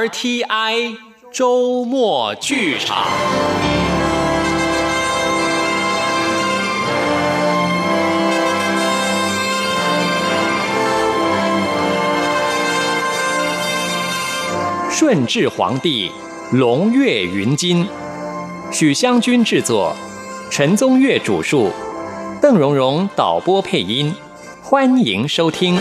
RTI 周末剧场。顺治皇帝龙跃云津，许湘君制作，陈宗岳主述，邓荣荣导播配音，欢迎收听。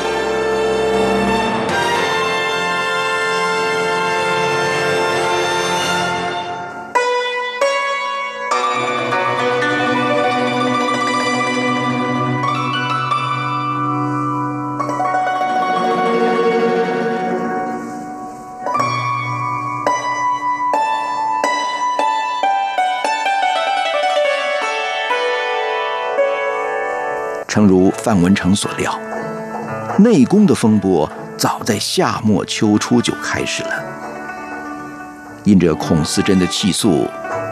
范文成所料，内宫的风波早在夏末秋初就开始了。因着孔思贞的气诉，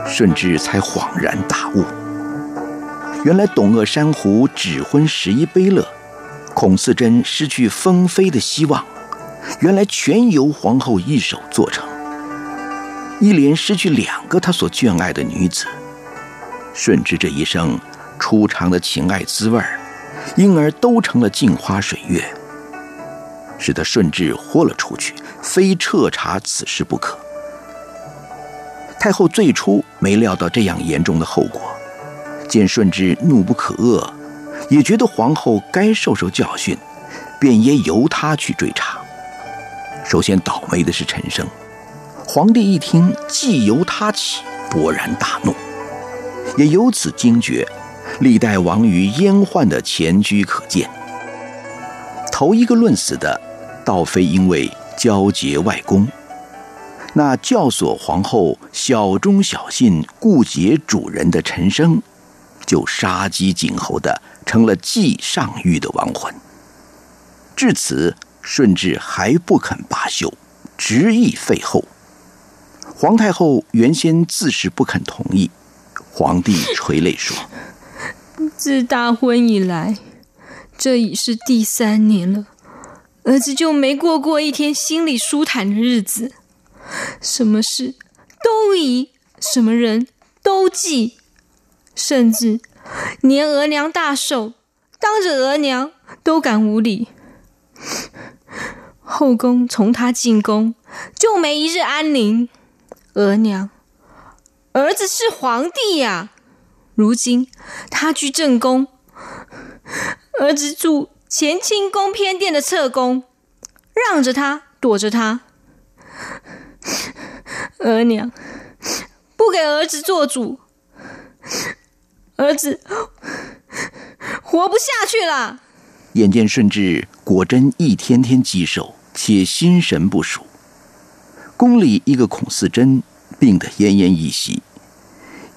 顺治才恍然大悟：原来董鄂珊瑚指婚十一悲乐，孔思贞失去封妃的希望，原来全由皇后一手做成。一连失去两个他所眷爱的女子，顺治这一生初尝的情爱滋味儿。因而都成了镜花水月，使得顺治豁了出去，非彻查此事不可。太后最初没料到这样严重的后果，见顺治怒不可遏，也觉得皇后该受受教训，便也由他去追查。首先倒霉的是陈升，皇帝一听既由他起，勃然大怒，也由此惊觉。历代亡于阉宦的前居可见。头一个论死的，倒非因为交结外公，那教唆皇后小忠小信、顾结主人的陈升，就杀鸡儆猴的成了继上狱的亡魂。至此，顺治还不肯罢休，执意废后。皇太后原先自是不肯同意，皇帝垂泪说。自大婚以来，这已是第三年了，儿子就没过过一天心里舒坦的日子。什么事都疑，什么人都忌，甚至连额娘大寿，当着额娘都敢无礼。后宫从他进宫就没一日安宁。额娘，儿子是皇帝呀。如今他居正宫，儿子住乾清宫偏殿的侧宫，让着他，躲着他。额娘不给儿子做主，儿子活不下去了。眼见顺治果真一天天积寿，且心神不属，宫里一个孔四珍病得奄奄一息。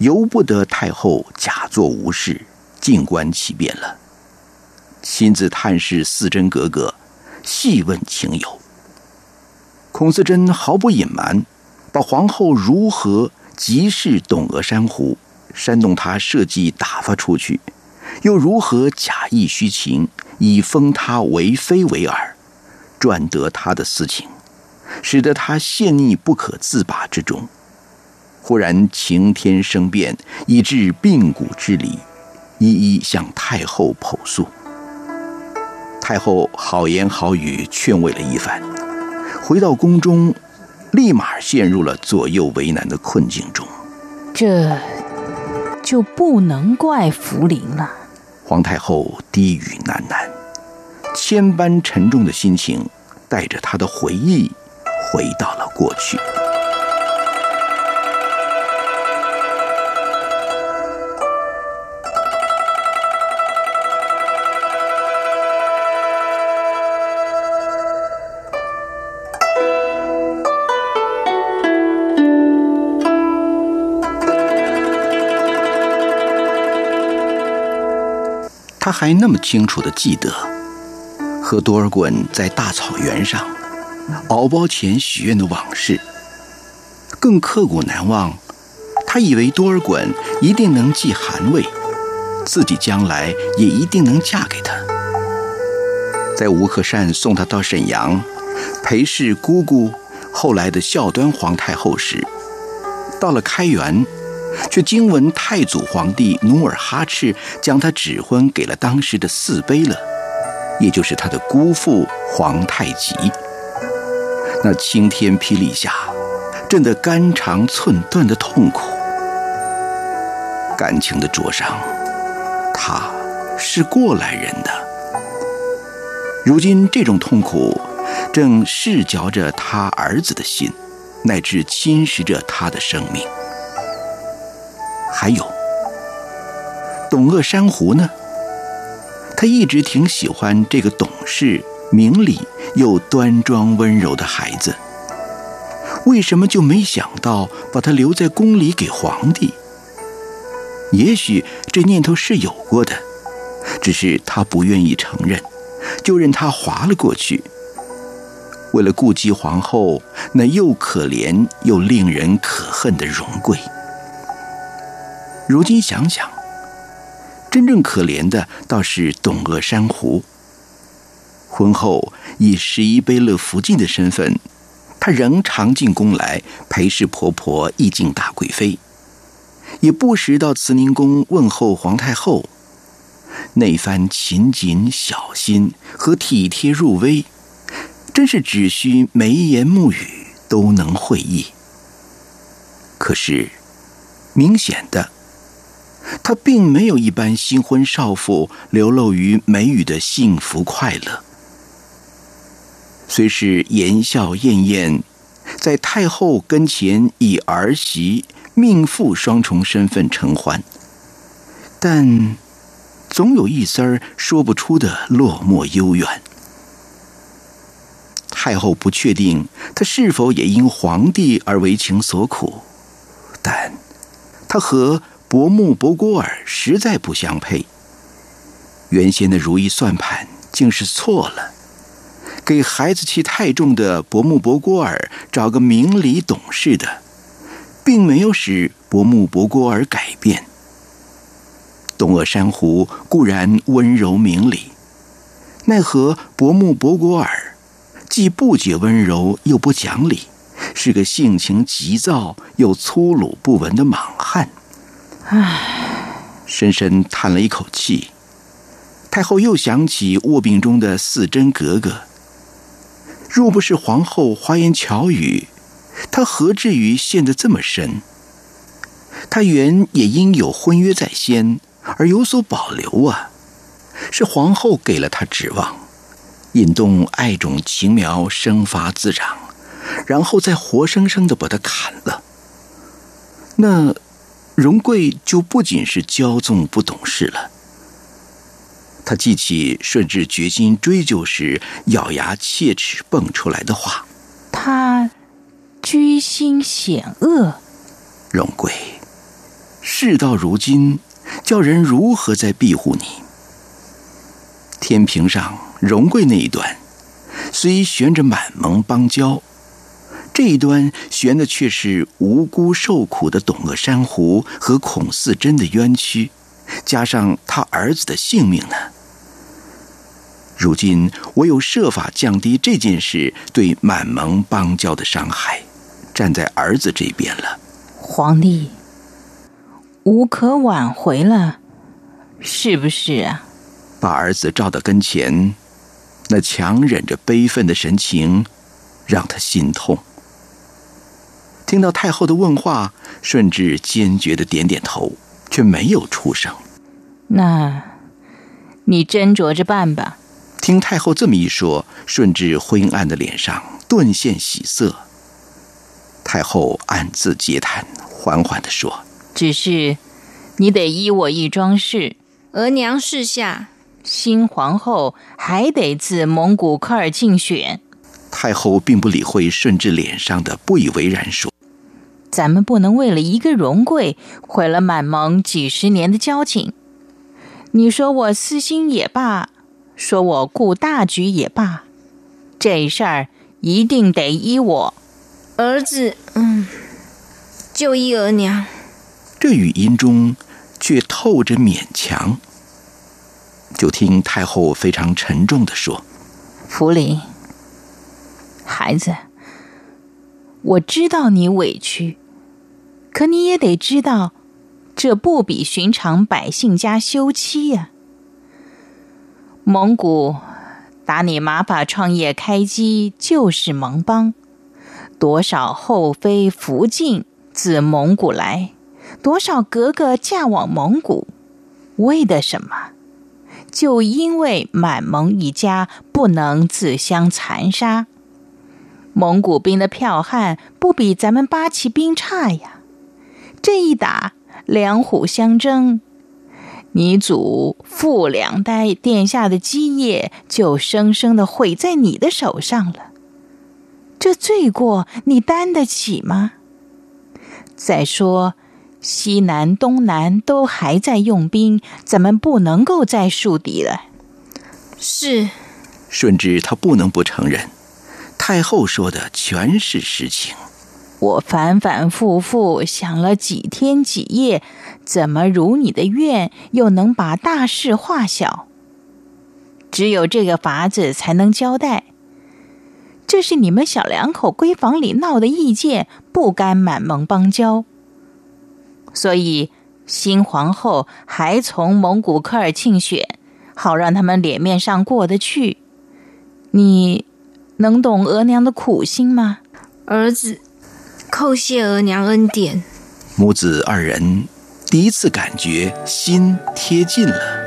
由不得太后假作无事，静观其变了。亲自探视四珍格格，细问情由。孔四贞毫不隐瞒，把皇后如何急视董鄂珊瑚，煽动他设计打发出去，又如何假意虚情，以封他为妃为饵，赚得他的私情，使得他陷溺不可自拔之中。忽然晴天生变，以致病骨之理，一一向太后剖诉。太后好言好语劝慰了一番，回到宫中，立马陷入了左右为难的困境中。这就不能怪福临了。皇太后低语喃喃，千般沉重的心情带着她的回忆，回到了过去。他还那么清楚的记得，和多尔衮在大草原上敖包前许愿的往事，更刻骨难忘。他以为多尔衮一定能继汗位，自己将来也一定能嫁给他。在吴克善送他到沈阳，陪侍姑姑后来的孝端皇太后时，到了开元，却惊闻太祖皇帝努尔哈赤将他指婚给了当时的四妃了，也就是他的姑父皇太极。那晴天霹雳下，震得肝肠寸断的痛苦，感情的灼伤，他是过来人的。如今这种痛苦。正噬嚼着他儿子的心，乃至侵蚀着他的生命。还有，董鄂珊瑚呢？他一直挺喜欢这个懂事、明理又端庄温柔的孩子，为什么就没想到把他留在宫里给皇帝？也许这念头是有过的，只是他不愿意承认，就任他划了过去。为了顾及皇后那又可怜又令人可恨的荣贵，如今想想，真正可怜的倒是董鄂珊瑚。婚后以十一贝勒福晋的身份，她仍常进宫来陪侍婆婆义敬大贵妃，也不时到慈宁宫问候皇太后。那番勤谨小心和体贴入微。真是只需眉言目语都能会意。可是，明显的，他并没有一般新婚少妇流露于眉宇的幸福快乐。虽是言笑晏晏，在太后跟前以儿媳、命妇双重身份承欢，但总有一丝儿说不出的落寞幽怨。太后不确定她是否也因皇帝而为情所苦，但她和伯木伯郭尔实在不相配。原先的如意算盘竟是错了，给孩子气太重的伯木伯郭尔找个明理懂事的，并没有使伯木伯郭尔改变。东阿珊瑚固然温柔明理，奈何伯木伯郭尔。既不解温柔，又不讲理，是个性情急躁又粗鲁不文的莽汉。唉，深深叹了一口气。太后又想起卧病中的四真格格。若不是皇后花言巧语，她何至于陷得这么深？她原也应有婚约在先，而有所保留啊。是皇后给了她指望。引动爱种情苗生发滋长，然后再活生生的把她砍了。那荣贵就不仅是骄纵不懂事了。他记起顺治决心追究时咬牙切齿蹦出来的话：“他居心险恶。”荣贵，事到如今，叫人如何再庇护你？天平上。荣贵那一端，虽悬着满蒙邦交，这一端悬的却是无辜受苦的董鄂珊瑚和孔四珍的冤屈，加上他儿子的性命呢。如今唯有设法降低这件事对满蒙邦交的伤害，站在儿子这边了。皇帝，无可挽回了，是不是啊？把儿子召到跟前。那强忍着悲愤的神情，让他心痛。听到太后的问话，顺治坚决的点点头，却没有出声。那，你斟酌着办吧。听太后这么一说，顺治昏暗的脸上顿现喜色。太后暗自嗟叹，缓缓的说：“只是，你得依我一桩事。额娘示下。”新皇后还得自蒙古科尔竞选。太后并不理会顺治脸上的不以为然，说：“咱们不能为了一个荣贵，毁了满蒙几十年的交情。你说我私心也罢，说我顾大局也罢，这事儿一定得依我儿子。嗯，就依额娘。”这语音中却透着勉强。就听太后非常沉重的说：“福临，孩子，我知道你委屈，可你也得知道，这不比寻常百姓家休妻呀。蒙古打你马法创业开基就是蒙邦，多少后妃福晋自蒙古来，多少格格嫁往蒙古，为的什么？就因为满蒙一家不能自相残杀。蒙古兵的剽悍不比咱们八旗兵差呀！这一打，两虎相争，你祖父两代殿下的基业就生生的毁在你的手上了。这罪过你担得起吗？再说，西南、东南都还在用兵，咱们不能够再树敌了。是，顺治他不能不承认。太后说的全是实情。我反反复复想了几天几夜，怎么如你的愿，又能把大事化小？只有这个法子才能交代。这是你们小两口闺房里闹的意见，不该满蒙邦交，所以新皇后还从蒙古科尔沁选，好让他们脸面上过得去。你。能懂额娘的苦心吗？儿子，叩谢额娘恩典。母子二人第一次感觉心贴近了。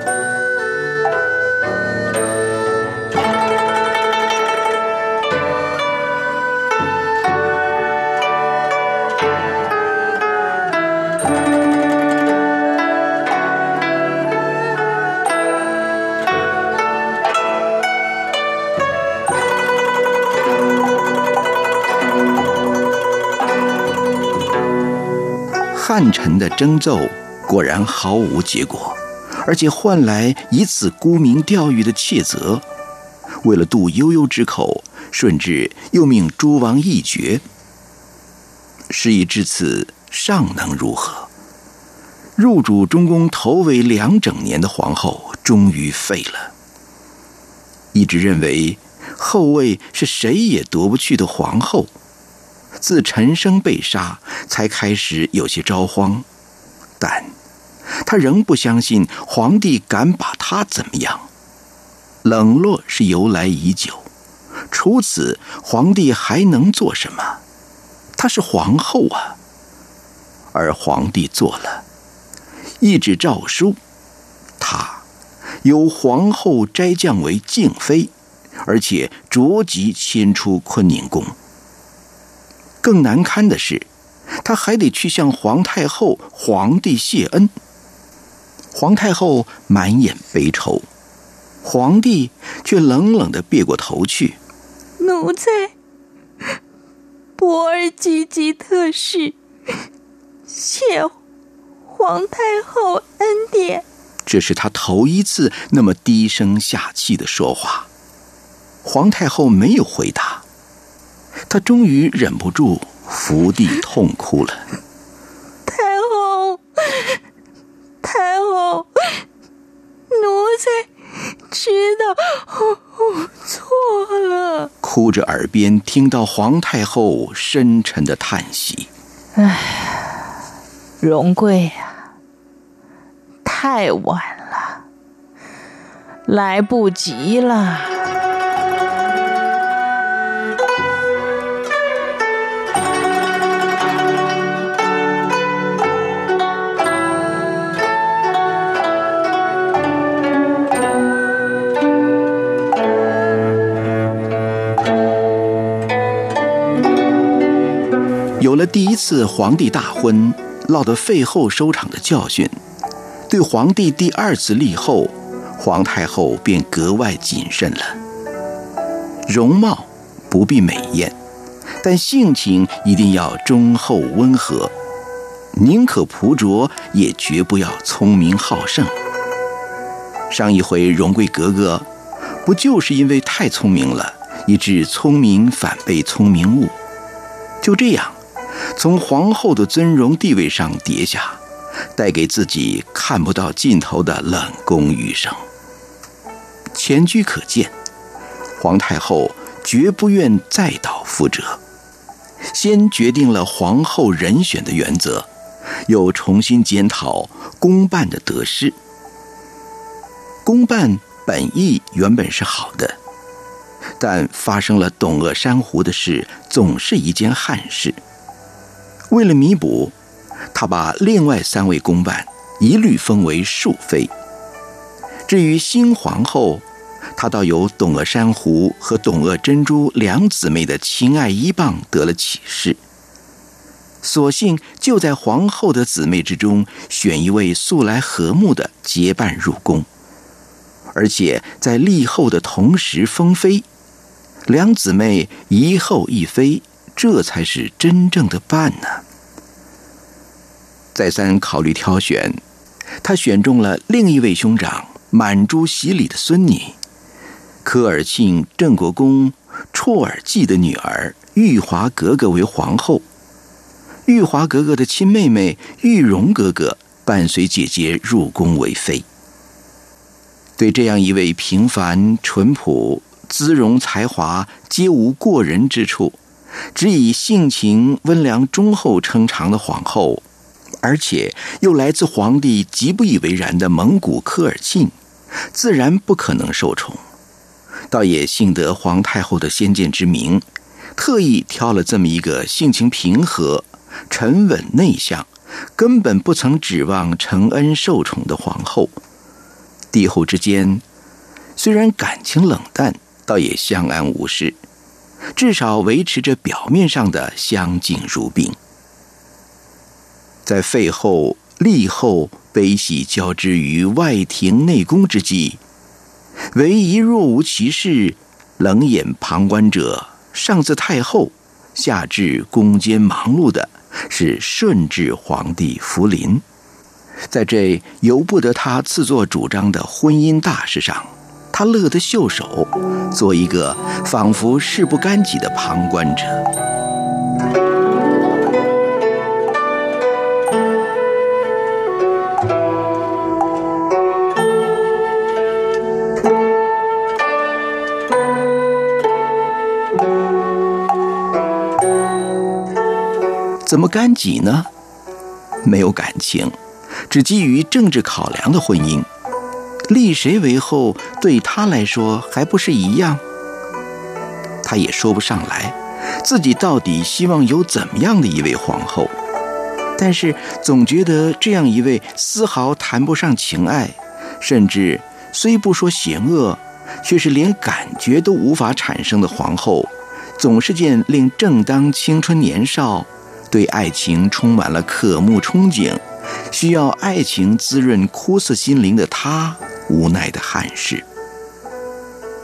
汉臣的征奏果然毫无结果，而且换来以此沽名钓誉的窃责。为了渡悠悠之口，顺治又命诸王议决。事已至此，尚能如何？入主中宫头尾两整年的皇后终于废了。一直认为后位是谁也夺不去的皇后。自陈升被杀，才开始有些着慌，但他仍不相信皇帝敢把他怎么样。冷落是由来已久，除此，皇帝还能做什么？她是皇后啊。而皇帝做了一纸诏书，他由皇后摘降为静妃，而且着即迁出坤宁宫。更难堪的是，他还得去向皇太后、皇帝谢恩。皇太后满眼悲愁，皇帝却冷冷的别过头去。奴才博尔济吉特氏，谢皇太后恩典。这是他头一次那么低声下气的说话。皇太后没有回答。他终于忍不住伏地痛哭了。太后，太后，奴才知道我错了。哭着耳边听到皇太后深沉的叹息。唉，荣贵呀，太晚了，来不及了。有了第一次皇帝大婚落得废后收场的教训，对皇帝第二次立后，皇太后便格外谨慎了。容貌不必美艳，但性情一定要忠厚温和，宁可朴拙，也绝不要聪明好胜。上一回荣贵格格，不就是因为太聪明了，以致聪明反被聪明误？就这样。从皇后的尊荣地位上跌下，带给自己看不到尽头的冷宫余生。前居可见，皇太后绝不愿再蹈覆辙。先决定了皇后人选的原则，又重新检讨公办的得失。公办本意原本是好的，但发生了董鄂珊瑚的事，总是一件憾事。为了弥补，他把另外三位公办一律封为庶妃。至于新皇后，她倒由董鄂珊瑚和董鄂珍珠两姊妹的情爱依傍得了启示，索性就在皇后的姊妹之中选一位素来和睦的结伴入宫，而且在立后的同时封妃，两姊妹一后一妃，这才是真正的伴呢。再三考虑挑选，他选中了另一位兄长满珠喜礼的孙女。科尔沁郑国公绰尔济的女儿玉华格格为皇后，玉华格格的亲妹妹玉容格格伴随姐姐入宫为妃。对这样一位平凡淳朴、姿容才华皆无过人之处，只以性情温良忠厚称长的皇后，而且又来自皇帝极不以为然的蒙古科尔沁，自然不可能受宠。倒也幸得皇太后的先见之明，特意挑了这么一个性情平和、沉稳内向、根本不曾指望承恩受宠的皇后。帝后之间虽然感情冷淡，倒也相安无事，至少维持着表面上的相敬如宾。在废后、立后悲喜交织于外廷内宫之际。唯一若无其事、冷眼旁观者，上自太后，下至宫间忙碌的，是顺治皇帝福临。在这由不得他自作主张的婚姻大事上，他乐得袖手，做一个仿佛事不干己的旁观者。怎么干己呢？没有感情，只基于政治考量的婚姻，立谁为后对他来说还不是一样？他也说不上来，自己到底希望有怎么样的一位皇后？但是总觉得这样一位丝毫谈不上情爱，甚至虽不说险恶，却是连感觉都无法产生的皇后，总是件令正当青春年少。对爱情充满了渴慕憧憬，需要爱情滋润枯涩心灵的他，无奈的憾事。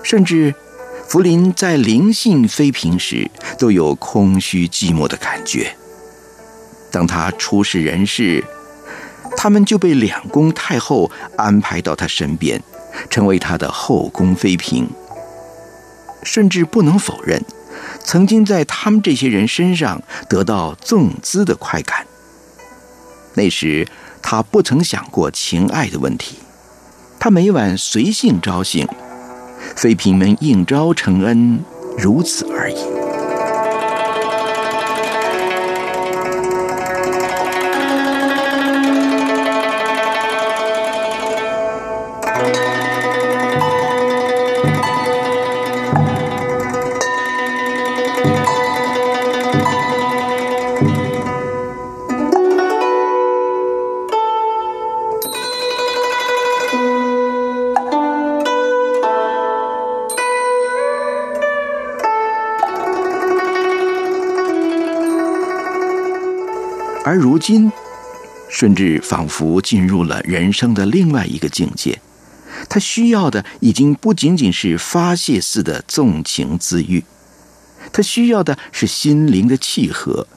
甚至，福临在灵性妃嫔时，都有空虚寂寞的感觉。当他出世人世，他们就被两宫太后安排到他身边，成为他的后宫妃嫔。甚至不能否认。曾经在他们这些人身上得到纵资的快感。那时他不曾想过情爱的问题，他每晚随性招幸，妃嫔们应招承恩，如此而已。顺治仿佛进入了人生的另外一个境界，他需要的已经不仅仅是发泄似的纵情自愈，他需要的是心灵的契合，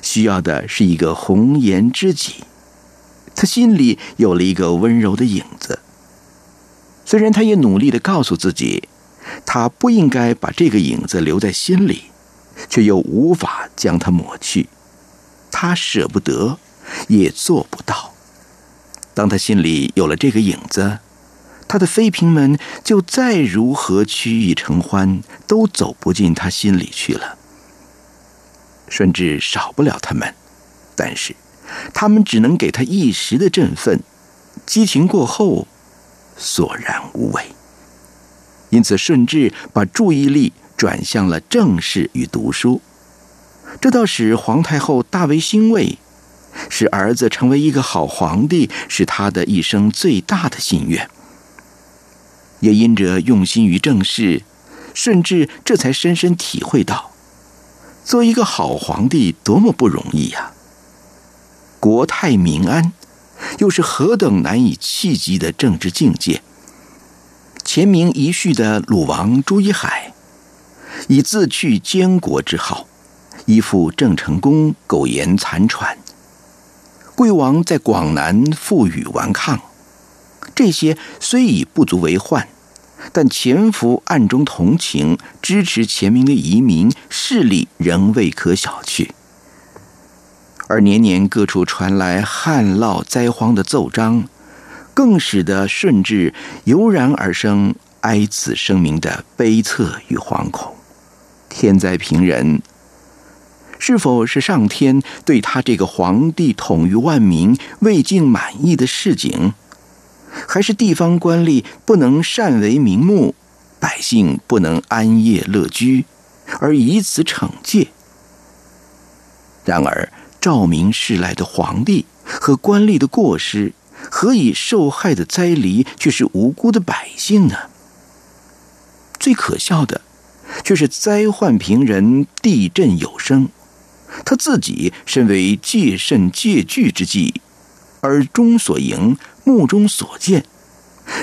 需要的是一个红颜知己。他心里有了一个温柔的影子，虽然他也努力的告诉自己，他不应该把这个影子留在心里，却又无法将它抹去。他舍不得，也做不到。当他心里有了这个影子，他的妃嫔们就再如何曲意承欢，都走不进他心里去了。顺治少不了他们，但是他们只能给他一时的振奋，激情过后，索然无味。因此，顺治把注意力转向了政事与读书，这倒使皇太后大为欣慰。使儿子成为一个好皇帝，是他的一生最大的心愿。也因着用心于政事，顺治这才深深体会到，做一个好皇帝多么不容易呀！国泰民安，又是何等难以企及的政治境界。前明遗绪的鲁王朱一海，以自去监国之号，依附郑成功，苟延残喘。贵王在广南负隅顽抗，这些虽已不足为患，但潜伏暗中同情、支持前明的移民势力仍未可小觑。而年年各处传来旱涝灾荒的奏章，更使得顺治油然而生哀此声明的悲恻与惶恐。天灾平人。是否是上天对他这个皇帝统御万民未尽满意的示警，还是地方官吏不能善为民目，百姓不能安业乐居，而以此惩戒？然而，照明世来的皇帝和官吏的过失，何以受害的灾黎却是无辜的百姓呢？最可笑的，却是灾患平人，地震有声。他自己身为戒慎戒惧之际，耳中所迎，目中所见，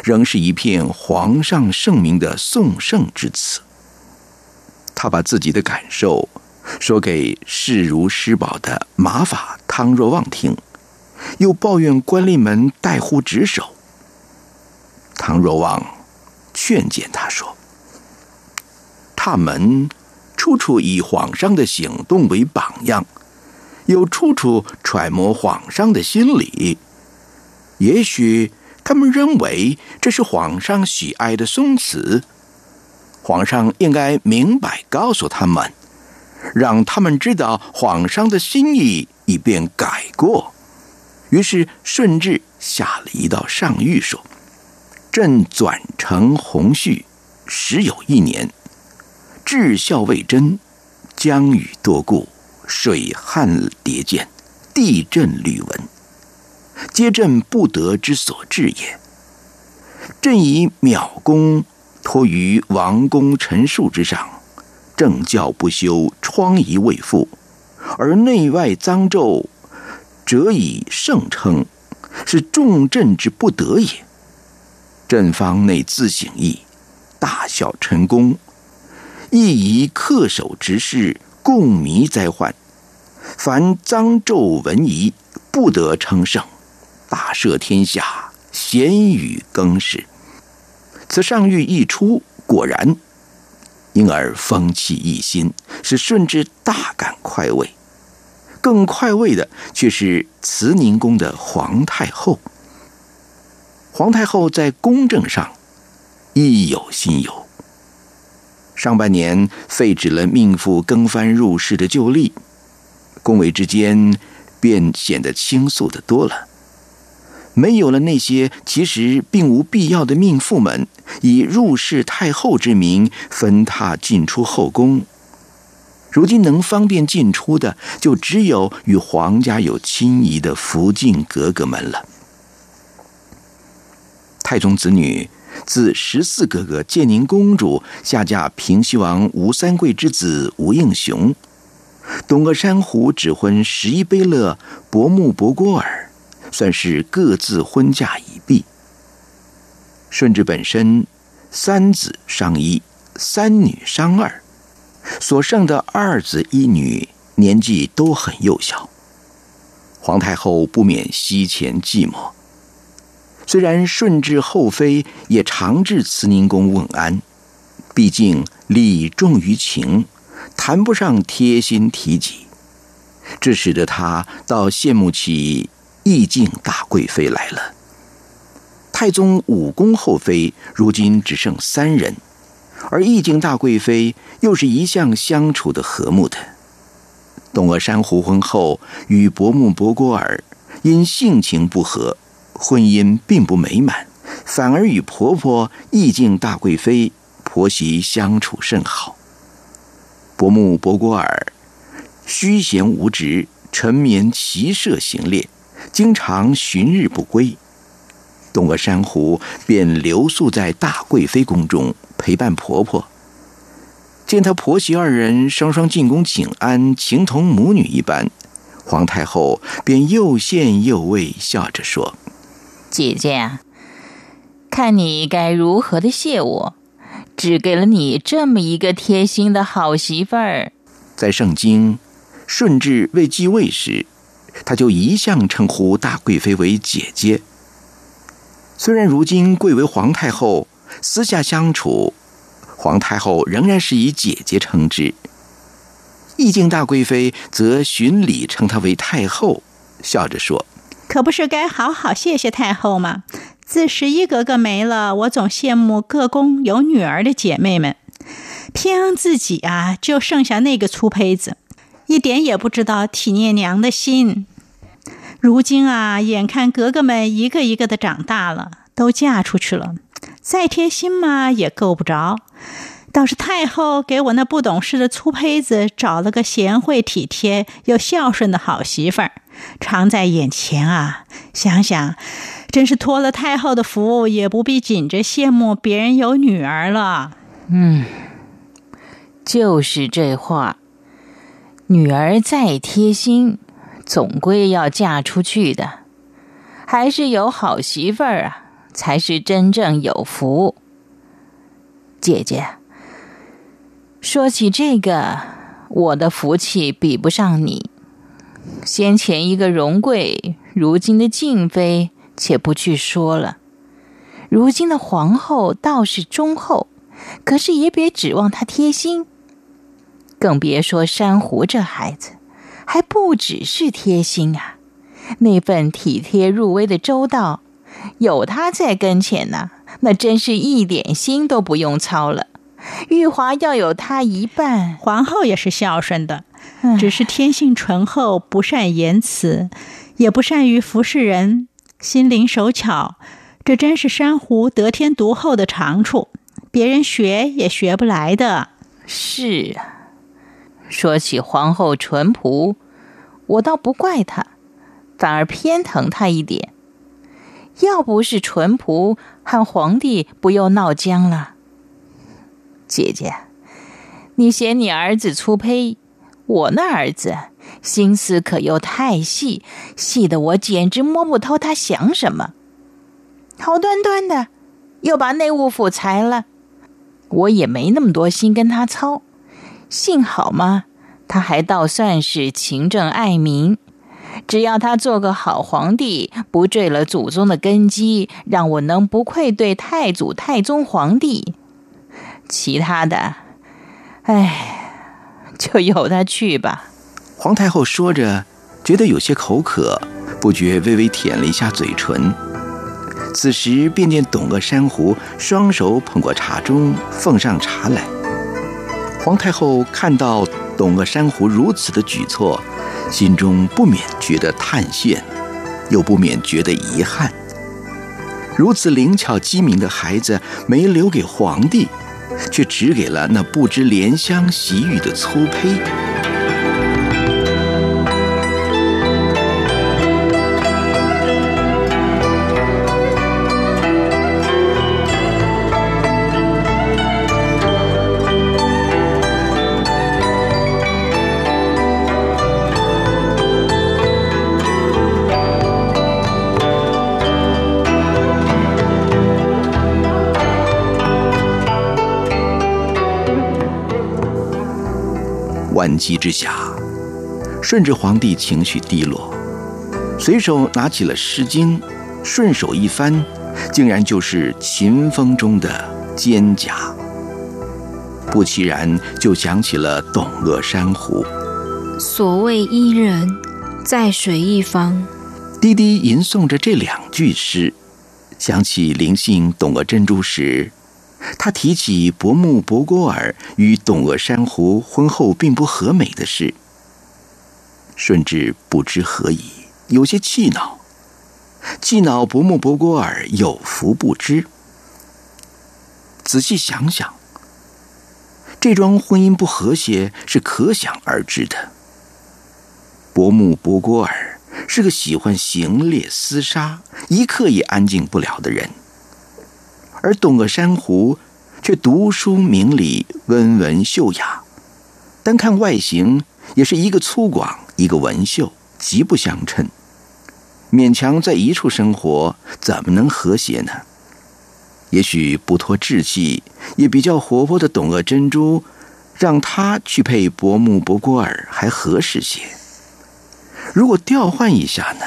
仍是一片皇上圣明的颂圣之词。他把自己的感受说给视如失宝的马法汤若望听，又抱怨官吏们怠忽职守。汤若望劝谏他说：“他们。”处处以皇上的行动为榜样，又处处揣摩皇上的心理。也许他们认为这是皇上喜爱的宋词，皇上应该明白告诉他们，让他们知道皇上的心意，以便改过。于是顺治下了一道上谕，说：“朕转承洪绪，时有一年。”至孝未真，江雨多故，水旱迭见，地震屡闻，皆朕不得之所至也。朕以邈公托于王公陈述之上，政教不修，疮痍未复，而内外脏骤，则以圣称，是重朕之不得也。朕方内自省意，大小成功。亦以恪守之事，共弥灾患。凡脏咒文仪，不得称圣。大赦天下，咸与更始。此上谕一出，果然，因而风气一新，使顺治大感快慰。更快慰的却是慈宁宫的皇太后。皇太后在公政上亦有心有。上半年废止了命妇更番入室的旧例，宫闱之间便显得清肃的多了。没有了那些其实并无必要的命妇们以入室太后之名分踏进出后宫，如今能方便进出的，就只有与皇家有亲谊的福晋格格们了。太宗子女。自十四哥哥建宁公主下嫁平西王吴三桂之子吴应熊，东阿珊瑚指婚十一贝勒伯木伯郭尔，算是各自婚嫁已毕。顺治本身三子伤一，三女伤二，所剩的二子一女年纪都很幼小，皇太后不免惜前寂寞。虽然顺治后妃也常至慈宁宫问安，毕竟礼重于情，谈不上贴心提及，这使得他倒羡慕起义敬大贵妃来了。太宗五宫后妃如今只剩三人，而义敬大贵妃又是一向相处的和睦的，董鄂山瑚婚后与伯木博郭尔因性情不合，婚姻并不美满，反而与婆婆义境大贵妃婆媳相处甚好。伯母博果尔虚闲无职，沉湎骑射行猎，经常旬日不归。东阿珊瑚便留宿在大贵妃宫中陪伴婆婆。见她婆媳二人双双进宫请安，情同母女一般，皇太后便又羡又畏，笑着说：“姐姐啊，看你该如何的谢我，只给了你这么一个贴心的好媳妇儿。”在圣经，顺治未继位时，他就一向称呼大贵妃为姐姐。虽然如今贵为皇太后，私下相处，皇太后仍然是以姐姐称之。义境大贵妃则循礼称她为太后，笑着说：“可不是该好好谢谢太后吗？自十一格格没了，我总羡慕各宫有女儿的姐妹们，偏自己啊就剩下那个粗胚子，一点也不知道体念娘的心。”如今啊，眼看格格们一个一个的长大了，都嫁出去了，再贴心嘛也够不着。倒是太后给我那不懂事的粗胚子找了个贤惠体贴又孝顺的好媳妇儿，常在眼前啊。想想，真是托了太后的福，也不必紧着羡慕别人有女儿了。嗯，就是这话，女儿再贴心。总归要嫁出去的，还是有好媳妇儿啊，才是真正有福。姐姐，说起这个，我的福气比不上你。先前一个荣贵，如今的静妃，且不去说了。如今的皇后倒是忠厚，可是也别指望她贴心。更别说珊瑚这孩子。还不只是贴心啊，那份体贴入微的周到，有他在跟前呢，那真是一点心都不用操了。玉华要有他一半，皇后也是孝顺的，只是天性醇厚，不善言辞，也不善于服侍人，心灵手巧，这真是珊瑚得天独厚的长处，别人学也学不来的。是啊。说起皇后淳朴，我倒不怪她，反而偏疼她一点。要不是淳朴，和皇帝不又闹僵了？姐姐，你嫌你儿子粗胚，我那儿子心思可又太细，细的我简直摸不透他想什么。好端端的，又把内务府裁了，我也没那么多心跟他操。幸好嘛，他还倒算是勤政爱民。只要他做个好皇帝，不坠了祖宗的根基，让我能不愧对太祖太宗皇帝。其他的，哎，就由他去吧。皇太后说着，觉得有些口渴，不觉微微舔了一下嘴唇。此时便见董鄂珊瑚双手捧过茶盅，奉上茶来。皇太后看到董鄂珊瑚如此的举措，心中不免觉得叹羡，又不免觉得遗憾。如此灵巧机敏的孩子，没留给皇帝，却只给了那不知怜香惜玉的粗胚。万机之下，顺治皇帝情绪低落，随手拿起了《诗经》，顺手一翻，竟然就是秦风中的蒹葭。不其然，就想起了董鄂珊瑚。所谓伊人，在水一方。滴滴吟诵着这两句诗，想起灵性董鄂珍珠时。他提起伯木博郭尔与董鄂珊瑚婚后并不和美的事，顺治不知何以，有些气恼。气恼伯木博郭尔有福不知。仔细想想，这桩婚姻不和谐是可想而知的。伯木博郭尔是个喜欢行猎厮杀、一刻也安静不了的人，而董鄂珊瑚却读书明理、温文秀雅，单看外形也是一个粗犷，一个文秀，极不相称。勉强在一处生活，怎么能和谐呢？也许不脱稚气，也比较活泼的董鄂珍珠，让他去配伯木伯郭尔还合适些。如果调换一下呢？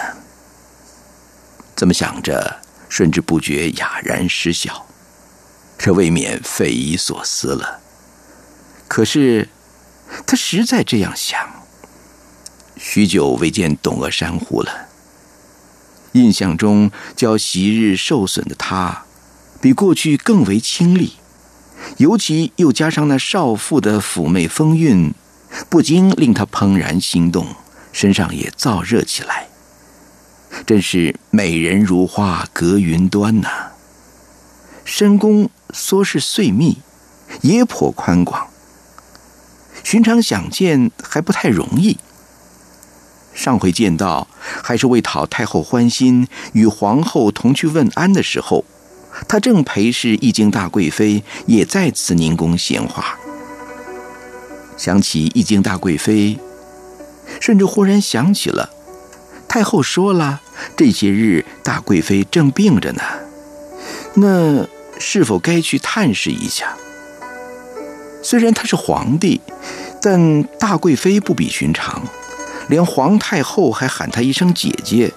这么想着，甚至不觉哑然失笑，这未免匪夷所思了。可是，他实在这样想。许久未见董鄂珊瑚了，印象中较昔日受损的他，比过去更为清丽，尤其又加上那少妇的妩媚风韵，不禁令他怦然心动。身上也燥热起来，真是美人如花隔云端呐。深宫缩是碎密，也颇宽广。寻常想见还不太容易。上回见到，还是为讨太后欢心，与皇后同去问安的时候，他正陪侍一京大贵妃，也在慈宁宫闲话。想起一京大贵妃。甚至忽然想起了，太后说了，这些日大贵妃正病着呢，那是否该去探视一下？虽然他是皇帝，但大贵妃不比寻常，连皇太后还喊她一声姐姐，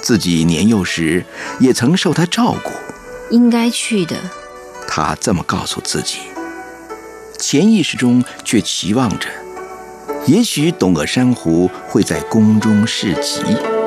自己年幼时也曾受她照顾，应该去的。他这么告诉自己，潜意识中却期望着。也许董鄂珊瑚会在宫中侍疾。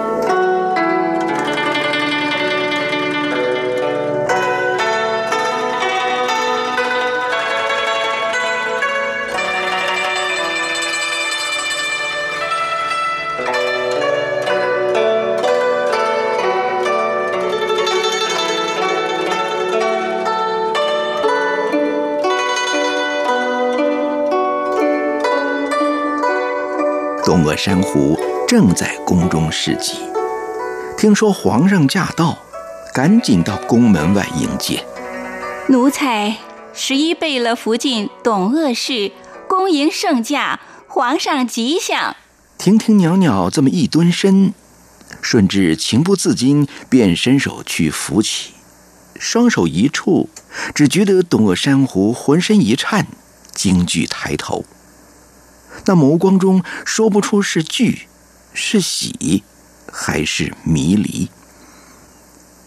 珊瑚正在宫中侍疾，听说皇上驾到，赶紧到宫门外迎接。奴才十一贝勒福晋董鄂氏，恭迎圣驾，皇上吉祥。婷婷袅袅这么一蹲身，顺治情不自禁便伸手去扶起，双手一触，只觉得董鄂珊瑚浑身一颤，惊惧抬头。那眸光中说不出是惧、是喜，还是迷离。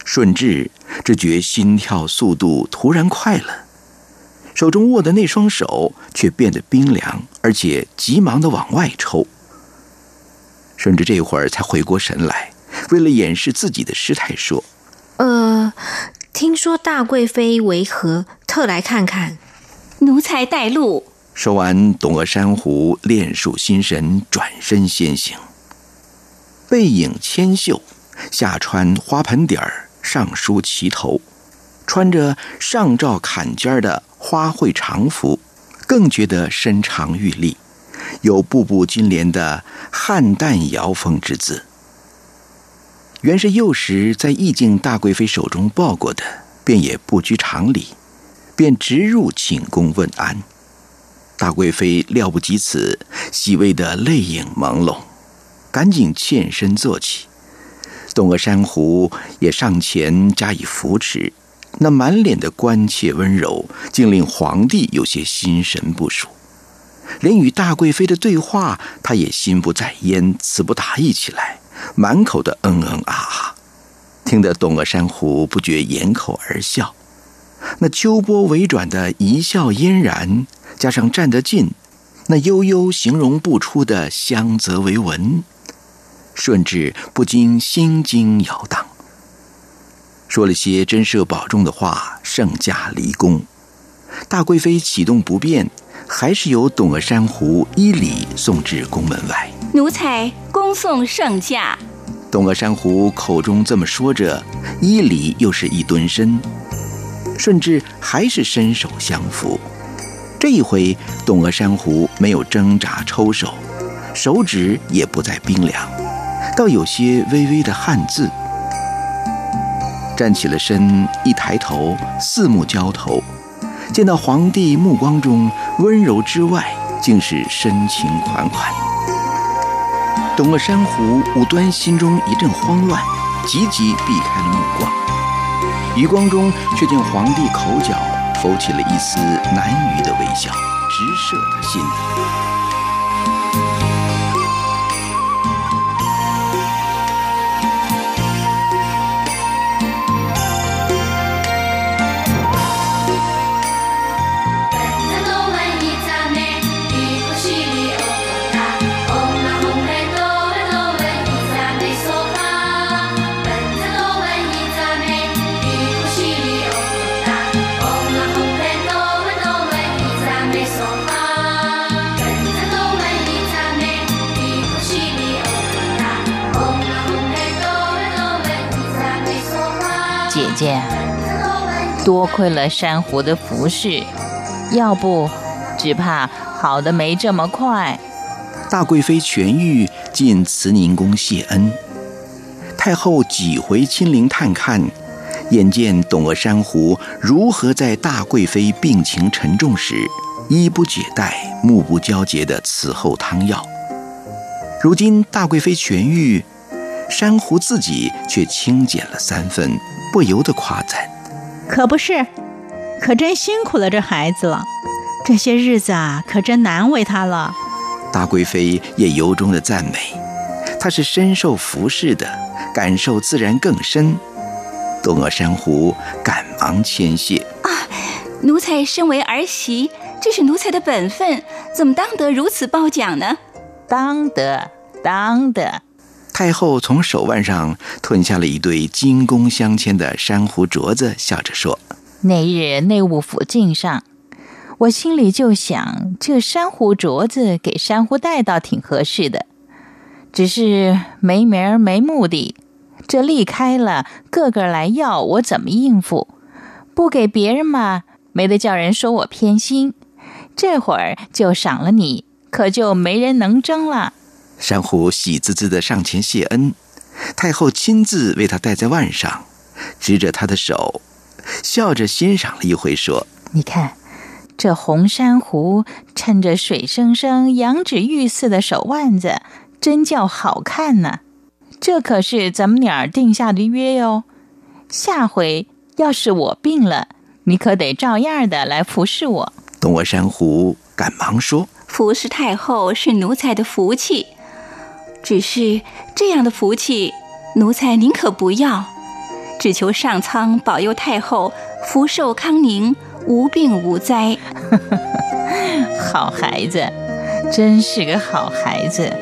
顺治只觉心跳速度突然快了，手中握的那双手却变得冰凉，而且急忙的往外抽。顺治这会儿才回过神来，为了掩饰自己的失态，说：“呃，听说大贵妃为何特来看看？奴才带路。”说完，董鄂珊瑚练术心神，转身先行。背影纤秀，下穿花盆底儿，上梳齐头，穿着上罩坎肩的花卉长服，更觉得身长玉立，有步步金莲的汉淡瑶风之姿。原是幼时在意境大贵妃手中抱过的，便也不拘常理，便直入寝宫问安。大贵妃料不及此，喜慰的泪影朦胧，赶紧欠身坐起。董鄂珊瑚也上前加以扶持，那满脸的关切温柔，竟令皇帝有些心神不属。连与大贵妃的对话，他也心不在焉，词不达意起来，满口的嗯嗯啊啊，听得董鄂珊瑚不觉掩口而笑。那秋波微转的一笑嫣然。加上站得近，那悠悠形容不出的香泽为文，顺治不禁心惊摇荡。说了些珍赦保重的话，圣驾离宫。大贵妃启动不便，还是由董鄂珊瑚依礼送至宫门外。奴才恭送圣驾。董鄂珊瑚口中这么说着，依礼又是一蹲身，顺治还是伸手相扶。这一回，董鄂珊瑚没有挣扎抽手，手指也不再冰凉，倒有些微微的汗渍。站起了身，一抬头，四目交投，见到皇帝目光中温柔之外，竟是深情款款。董鄂珊瑚无端心中一阵慌乱，急急避开了目光，余光中却见皇帝口角浮起了一丝难语的微笑，直射他心里。姐，多亏了珊瑚的服侍，要不，只怕好的没这么快。大贵妃痊愈，进慈宁宫谢恩。太后几回亲临探看，眼见董鄂珊瑚如何在大贵妃病情沉重时，衣不解带、目不交睫的伺候汤药。如今大贵妃痊愈，珊瑚自己却清减了三分。不由得夸赞：“可不是，可真辛苦了这孩子了。这些日子啊，可真难为他了。”大贵妃也由衷的赞美：“她是深受服侍的，感受自然更深。”东阿珊瑚赶忙谦谢：“啊，奴才身为儿媳，这是奴才的本分，怎么当得如此褒奖呢？”“当得，当得。”太后从手腕上吞下了一对金宫镶嵌的珊瑚镯子，笑着说：“那日内务府敬上，我心里就想，这珊瑚镯子给珊瑚戴倒挺合适的。只是没名儿没目的，这立开了，个个来要，我怎么应付？不给别人嘛，没得叫人说我偏心。这会儿就赏了你，可就没人能争了。”珊瑚喜滋滋的上前谢恩，太后亲自为他戴在腕上，执着他的手，笑着欣赏了一回，说：“你看，这红珊瑚衬着水生生、羊脂玉似的手腕子，真叫好看呢。这可是咱们俩定下的约哟。下回要是我病了，你可得照样的来服侍我。”董我珊瑚赶忙说：“服侍太后是奴才的福气。”只是这样的福气，奴才宁可不要，只求上苍保佑太后福寿康宁，无病无灾。好孩子，真是个好孩子。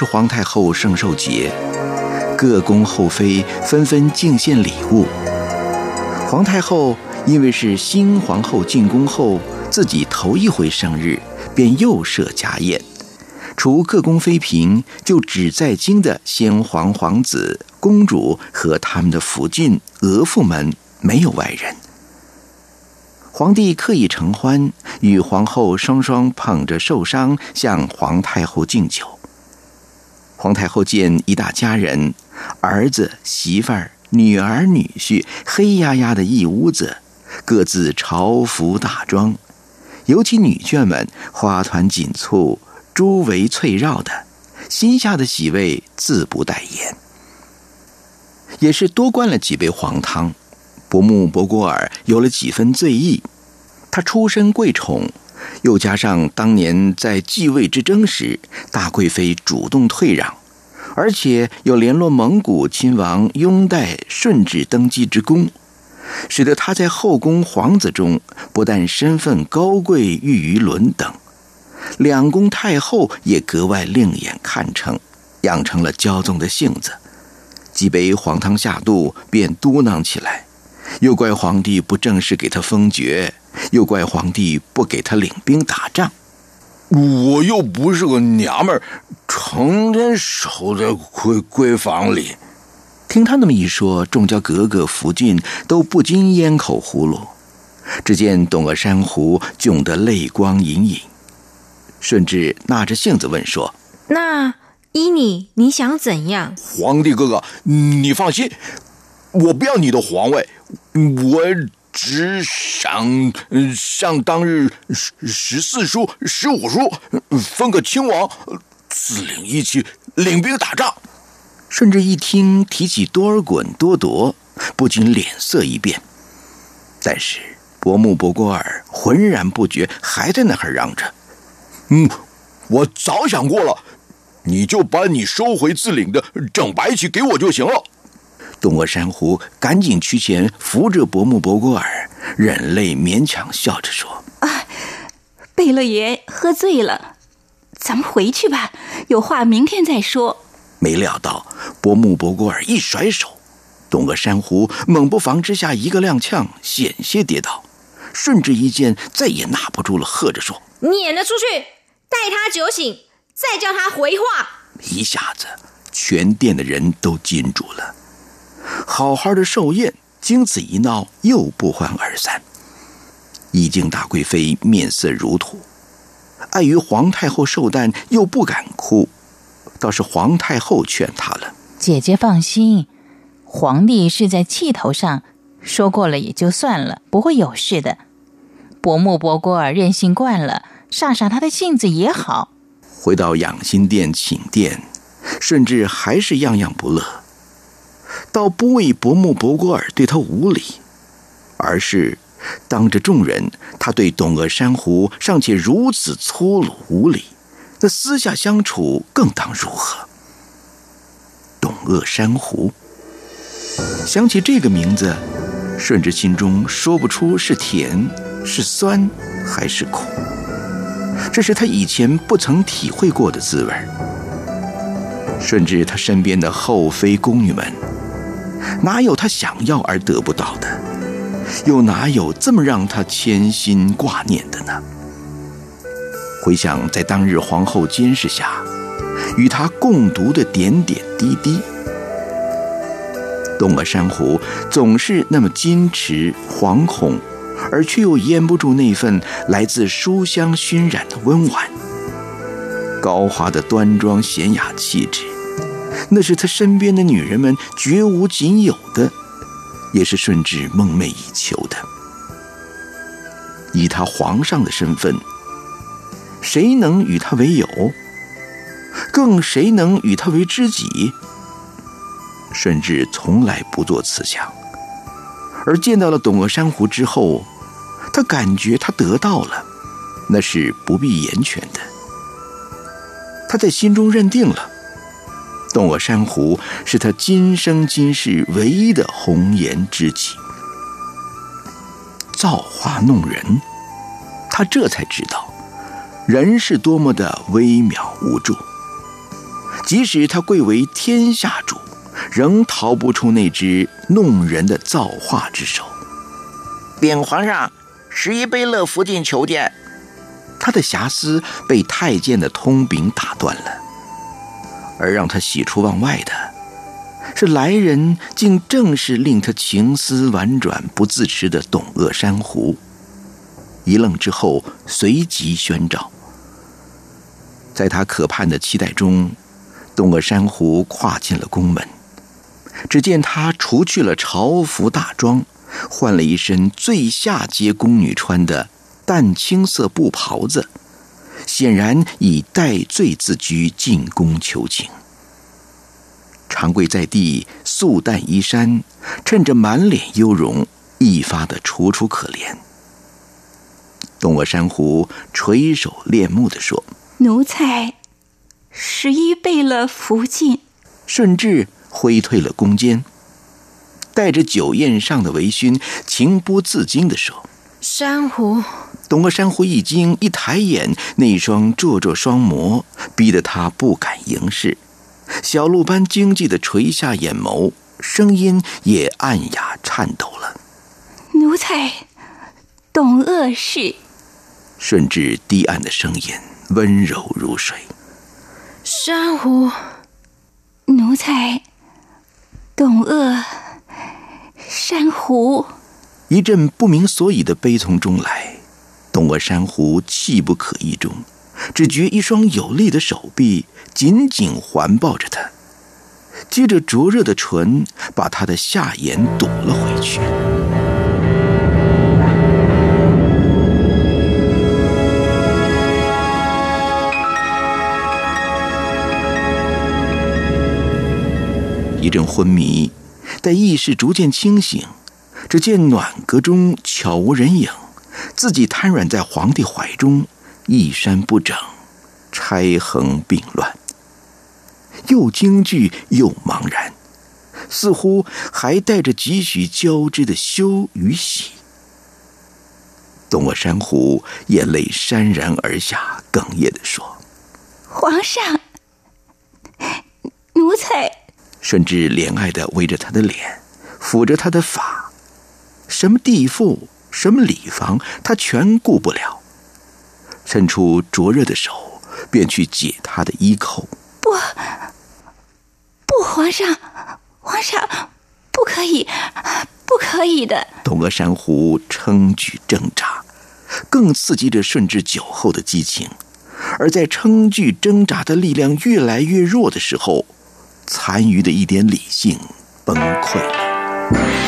是皇太后圣寿节，各宫后妃纷纷敬献礼物。皇太后因为是新皇后进宫后自己头一回生日，便又设家宴。除各宫妃嫔，就只在京的先皇、皇子、公主和他们的福晋额驸们，没有外人。皇帝刻意承欢，与皇后双双捧着寿觞向皇太后敬酒。皇太后见一大家人，儿子、媳妇儿、女儿、女婿，黑压压的一屋子，各自朝服大装，尤其女眷们花团锦簇、珠围翠绕的，心下的喜味自不待言。也是多灌了几杯黄汤，伯木伯郭尔有了几分醉意。他出身贵宠，又加上当年在继位之争时，大贵妃主动退让，而且又联络蒙古亲王拥戴顺治登基之功，使得他在后宫皇子中不但身份高贵誉于伦等，两宫太后也格外另眼看成，养成了骄纵的性子。几杯黄汤下肚，便嘟囔起来，又怪皇帝不正式给他封爵，又怪皇帝不给他领兵打仗。我又不是个娘们儿，成天守在闺闺房里。听他那么一说，众家格格福晋都不禁咽口葫芦。只见董鄂珊瑚窘得泪光隐隐，顺治纳着性子问说：“那？”依你，你想怎样？皇帝哥哥，你放心，我不要你的皇位，我只想像当日十十四叔、十五叔分个亲王，自领一起领兵打仗。顺治一听提起多尔衮、多铎，不禁脸色一变。但是伯木伯郭尔浑然不觉，还在那儿嚷着：“嗯，我早想过了。”你就把你收回自领的整白旗给我就行了。东阿珊瑚赶紧趋前扶着伯木博古尔，忍泪勉强笑着说：“啊，贝勒爷喝醉了，咱们回去吧，有话明天再说。”没料到伯木博古尔一甩手，东阿珊瑚猛不防之下一个踉跄，险些跌倒。顺治一见，再也拿不住了，喝着说：“撵了出去，待他酒醒。”再叫他回话，一下子全店的人都惊住了。好好的寿宴，经此一闹，又不欢而散。已经大贵妃面色如土，碍于皇太后寿诞，又不敢哭，倒是皇太后劝她了：“姐姐放心，皇帝是在气头上，说过了也就算了，不会有事的。伯木伯郭儿任性惯了，煞煞他的性子也好。”回到养心殿请殿，顺治还是样样不乐。倒不为伯木伯郭尔对他无礼，而是当着众人，他对董鄂珊瑚尚且如此粗鲁无礼，那私下相处更当如何？董鄂珊瑚，想起这个名字，顺治心中说不出是甜是酸还是苦。这是他以前不曾体会过的滋味顺治他身边的后妃宫女们，哪有他想要而得不到的？又哪有这么让他牵心挂念的呢？回想在当日皇后监视下，与他共读的点点滴滴，东阿珊瑚总是那么矜持惶恐。而却又掩不住那份来自书香熏染的温婉、高华的端庄娴雅气质，那是他身边的女人们绝无仅有的，也是顺治梦寐以求的。以他皇上的身份，谁能与他为友？更谁能与他为知己？顺治从来不做此想。而见到了董鄂珊瑚之后，他感觉他得到了，那是不必言全的。他在心中认定了，董鄂珊瑚是他今生今世唯一的红颜知己。造化弄人，他这才知道，人是多么的微渺无助。即使他贵为天下主。仍逃不出那只弄人的造化之手。禀皇上，十一贝勒福晋求见。他的遐思被太监的通禀打断了，而让他喜出望外的是，来人竟正是令他情思婉转不自持的董鄂珊瑚。一愣之后，随即宣召。在他可盼的期待中，董鄂珊瑚跨进了宫门。只见他除去了朝服大装，换了一身最下阶宫女穿的淡青色布袍子，显然以戴罪自居，进宫求情。长跪在地，素淡衣衫，趁着满脸忧容，一发的楚楚可怜。东阿珊瑚垂首恋目的说：“奴才十一备了福晋。”顺治挥退了宫监，带着酒宴上的微醺，情不自禁的说：“珊瑚。”东阿珊瑚一惊，一抬眼，那双灼灼双眸逼得他不敢迎视，小鹿般惊悸的垂下眼眸，声音也暗哑颤抖了：“奴才董鄂氏。”顺治低暗的声音温柔如水：“珊瑚，奴才董鄂珊瑚。”一阵不明所以的悲从中来，东阿珊瑚气不可抑中，只觉一双有力的手臂紧紧环抱着他，接着灼热的唇把他的下眼堵了回去。一阵昏迷，待意识逐渐清醒，只见暖阁中悄无人影，自己瘫软在皇帝怀中，衣衫不整，钗横并乱，又惊惧又茫然，似乎还带着几许交织的羞与喜。东阿珊瑚眼泪潸然而下，哽咽的说：“皇上，奴才。”顺治怜爱的围着他的脸，抚着他的发，什么地妇，什么礼房，他全顾不了。伸出灼热的手，便去解他的衣扣。不，不，皇上，皇上，不可以，不可以的。东阿珊瑚撑举挣扎，更刺激着顺治酒后的激情。而在撑举挣扎的力量越来越弱的时候。残余的一点理性崩溃了。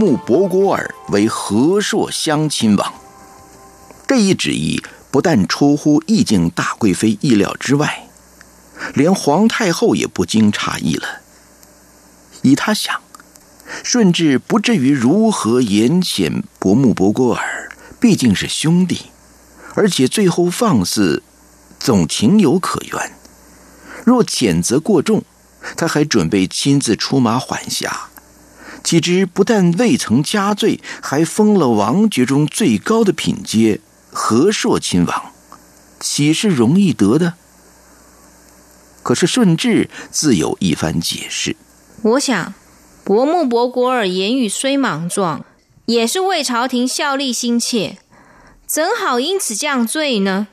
木博果尔为和硕乡亲王，这一旨意不但出乎义境大贵妃意料之外，连皇太后也不禁诧异了。以他想，顺治不至于如何严谴伯木博果尔，毕竟是兄弟，而且最后放肆，总情有可原。若谴责过重，他还准备亲自出马缓颊。岂知不但未曾加罪，还封了王爵中最高的品阶——和硕亲王，岂是容易得的？可是顺治自有一番解释。我想，伯木博果尔言语虽莽撞，也是为朝廷效力心切，怎好因此降罪呢？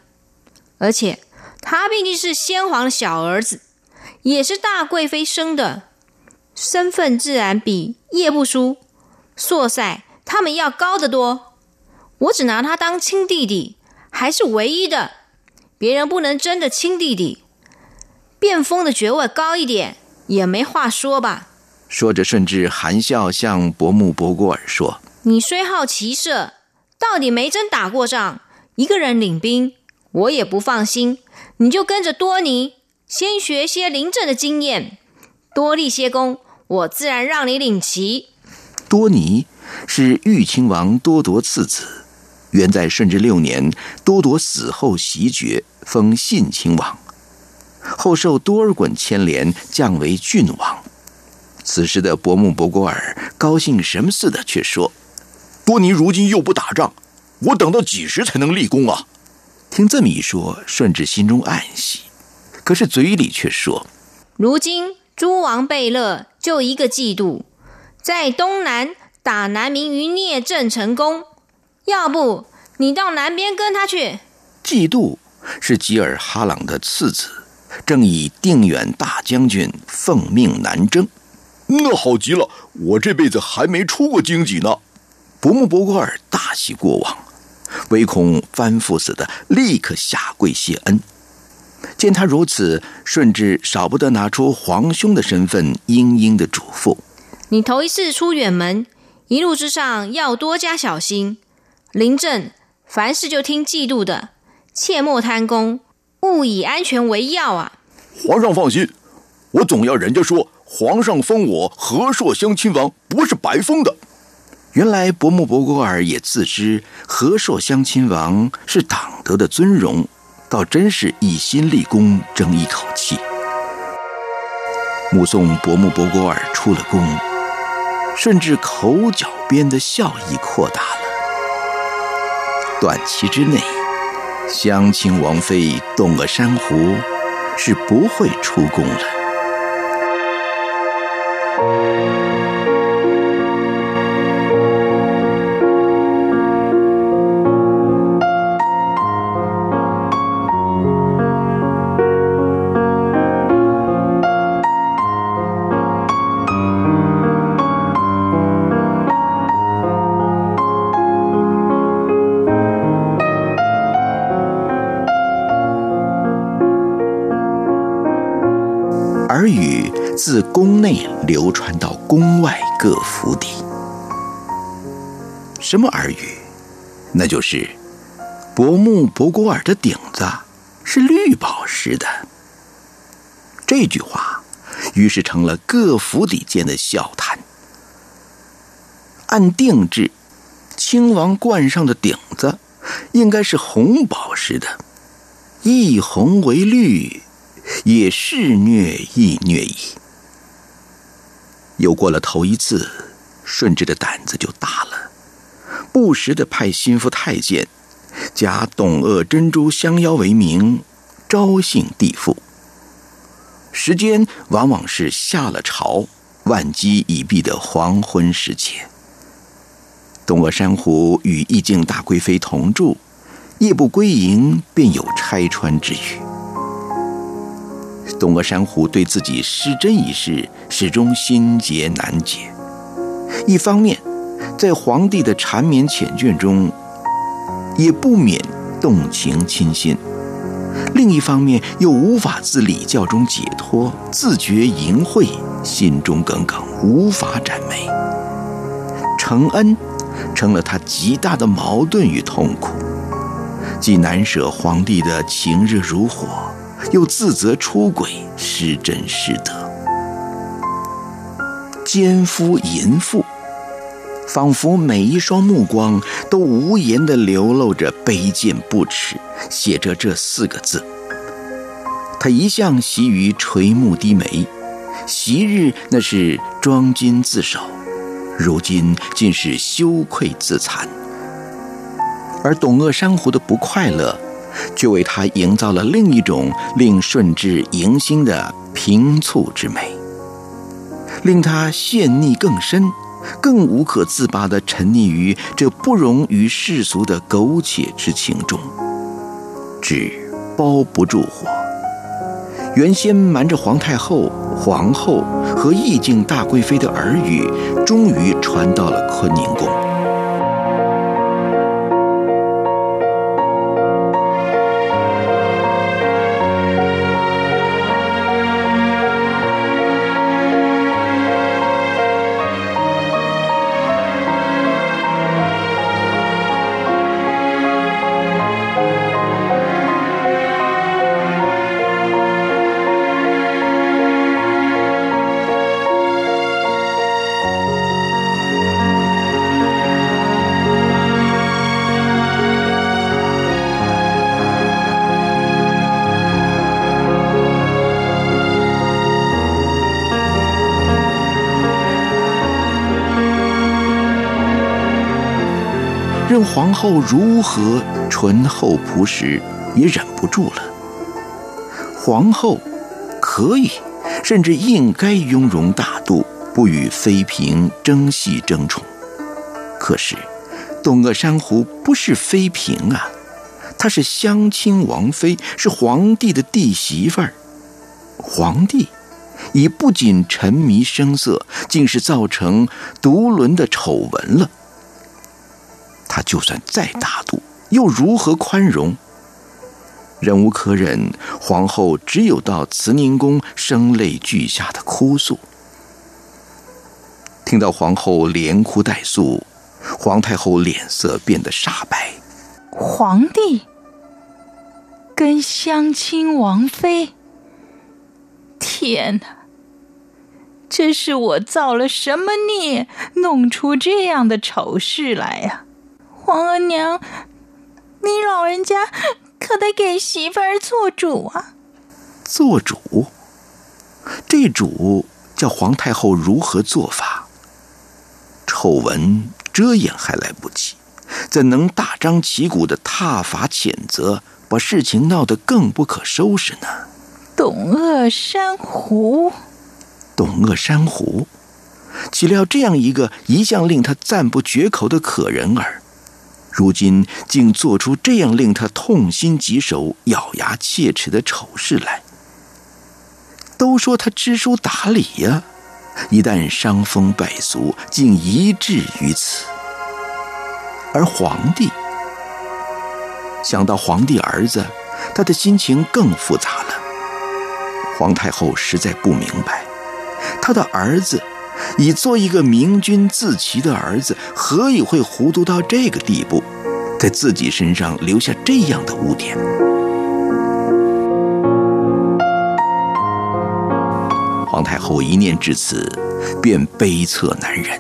而且他毕竟是先皇的小儿子，也是大贵妃生的。身份自然比叶不舒、硕塞他们要高得多。我只拿他当亲弟弟，还是唯一的。别人不能争的亲弟弟，变风的爵位高一点也没话说吧？说着，甚至含笑向伯木博果尔说：“你虽好骑射，到底没真打过仗，一个人领兵，我也不放心。你就跟着多尼，先学些临阵的经验，多立些功。”我自然让你领旗。多尼是豫亲王多铎次子，原在顺治六年，多铎死后袭爵，封信亲王，后受多尔衮牵连，降为郡王。此时的伯木博果尔高兴什么似的，却说：“多尼如今又不打仗，我等到几时才能立功啊？”听这么一说，顺治心中暗喜，可是嘴里却说：“如今。”诸王贝勒就一个季度，在东南打南明于聂政成功。要不你到南边跟他去？嫉妒是吉尔哈朗的次子，正以定远大将军奉命南征。那好极了，我这辈子还没出过荆棘呢。伯木伯格尔大喜过望，唯恐翻父死的，立刻下跪谢恩。见他如此，顺治少不得拿出皇兄的身份，殷殷的嘱咐：“你头一次出远门，一路之上要多加小心。临阵凡事就听嫉妒的，切莫贪功，勿以安全为要啊！”皇上放心，我总要人家说。皇上封我和硕乡亲王，不是白封的。原来伯木伯果尔也自知和硕乡亲王是党德的尊荣，倒真是一心立功，争一口气。目送伯木伯格尔出了宫，顺治口角边的笑意扩大了。短期之内，乡亲王妃动了珊瑚，是不会出宫了。自宫内流传到宫外各府邸。什么耳语？那就是伯木博古尔的顶子是绿宝石的。这句话于是成了各府邸间的笑谈。按定制，亲王冠上的顶子应该是红宝石的，一红为绿。也是虐亦虐矣。有过了头一次，顺治的胆子就大了，不时的派心腹太监，假董鄂珍珠相邀为名，招幸地父。时间往往是下了朝，万机已毕的黄昏时节。董鄂珊瑚与义敬大贵妃同住，夜不归营，便有拆穿之虞。董鄂山虎对自己失贞一事始终心结难解，一方面在皇帝的缠绵缱绻中，也不免动情倾心；另一方面又无法自礼教中解脱，自觉淫秽，心中耿耿，无法展眉。承恩成了他极大的矛盾与痛苦，既难舍皇帝的情热如火。又自责出轨失真失德，奸夫淫妇，仿佛每一双目光都无言地流露着卑贱不耻，写着这四个字。他一向习于垂目低眉，昔日那是装矜自守，如今竟是羞愧自惭。而董鄂珊瑚的不快乐。却为他营造了另一种令顺治迎新的平促之美，令他陷溺更深，更无可自拔地沉溺于这不容于世俗的苟且之情中。纸包不住火，原先瞒着皇太后、皇后和义敬大贵妃的耳语，终于传到了坤宁宫。后如何醇厚朴实，也忍不住了。皇后可以甚至应该雍容大度，不与妃嫔争戏争宠。可是，董鄂珊瑚不是妃嫔啊，她是襄亲王妃，是皇帝的弟媳妇儿。皇帝已不仅沉迷声色，竟是造成独轮的丑闻了。他就算再大度，又如何宽容？忍无可忍，皇后只有到慈宁宫声泪俱下的哭诉。听到皇后连哭带诉，皇太后脸色变得煞白。皇帝跟襄亲王妃，天哪！这是我造了什么孽，弄出这样的丑事来呀？皇额娘，你老人家。可得给媳妇儿做主啊！做主，这主叫皇太后如何做法？丑闻遮掩还来不及，怎能大张旗鼓的挞伐谴责，把事情闹得更不可收拾呢？董鄂珊瑚，董鄂珊瑚，岂料这样一个一向令他赞不绝口的可人儿。如今竟做出这样令他痛心疾首、咬牙切齿的丑事来。都说他知书达理呀，一旦伤风败俗，竟一至于此。而皇帝想到皇帝儿子，他的心情更复杂了。皇太后实在不明白，他的儿子。以做一个明君自齐的儿子，何以会糊涂到这个地步，在自己身上留下这样的污点？皇太后一念至此，便悲恻难忍。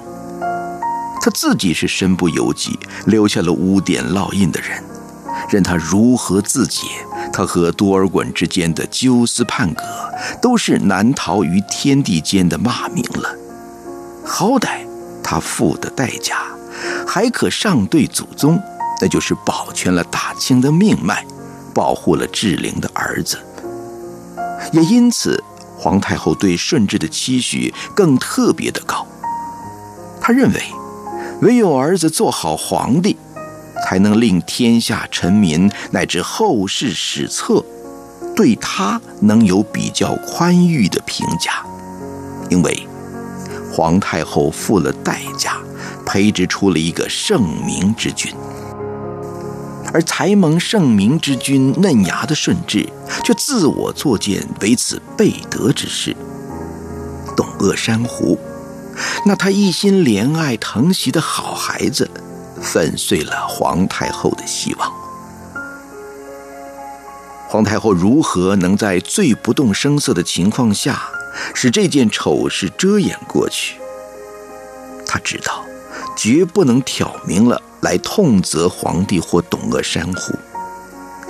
她自己是身不由己，留下了污点烙印的人，任她如何自解，她和多尔衮之间的纠丝判葛，都是难逃于天地间的骂名了。好歹他付的代价还可上对祖宗，那就是保全了大清的命脉，保护了志玲的儿子。也因此，皇太后对顺治的期许更特别的高。他认为，唯有儿子做好皇帝，才能令天下臣民乃至后世史册对他能有比较宽裕的评价，因为。皇太后付了代价，培植出了一个圣明之君，而才蒙圣明之君嫩芽的顺治，却自我作践为此背德之事。董鄂珊瑚，那他一心怜爱疼惜的好孩子，粉碎了皇太后的希望。皇太后如何能在最不动声色的情况下？使这件丑事遮掩过去。他知道，绝不能挑明了来痛责皇帝或董鄂山虎。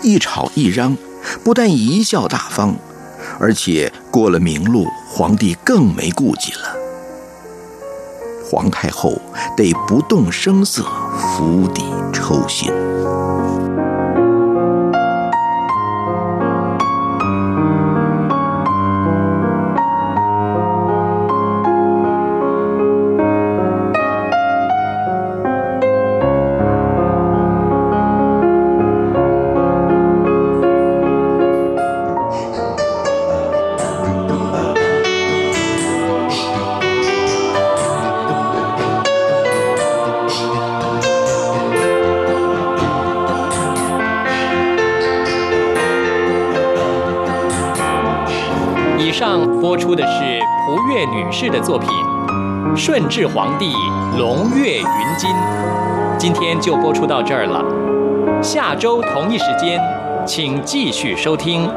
一吵一嚷，不但贻笑大方，而且过了明路，皇帝更没顾忌了。皇太后得不动声色，釜底抽薪。士的作品《顺治皇帝龙跃云津》，今天就播出到这儿了。下周同一时间，请继续收听。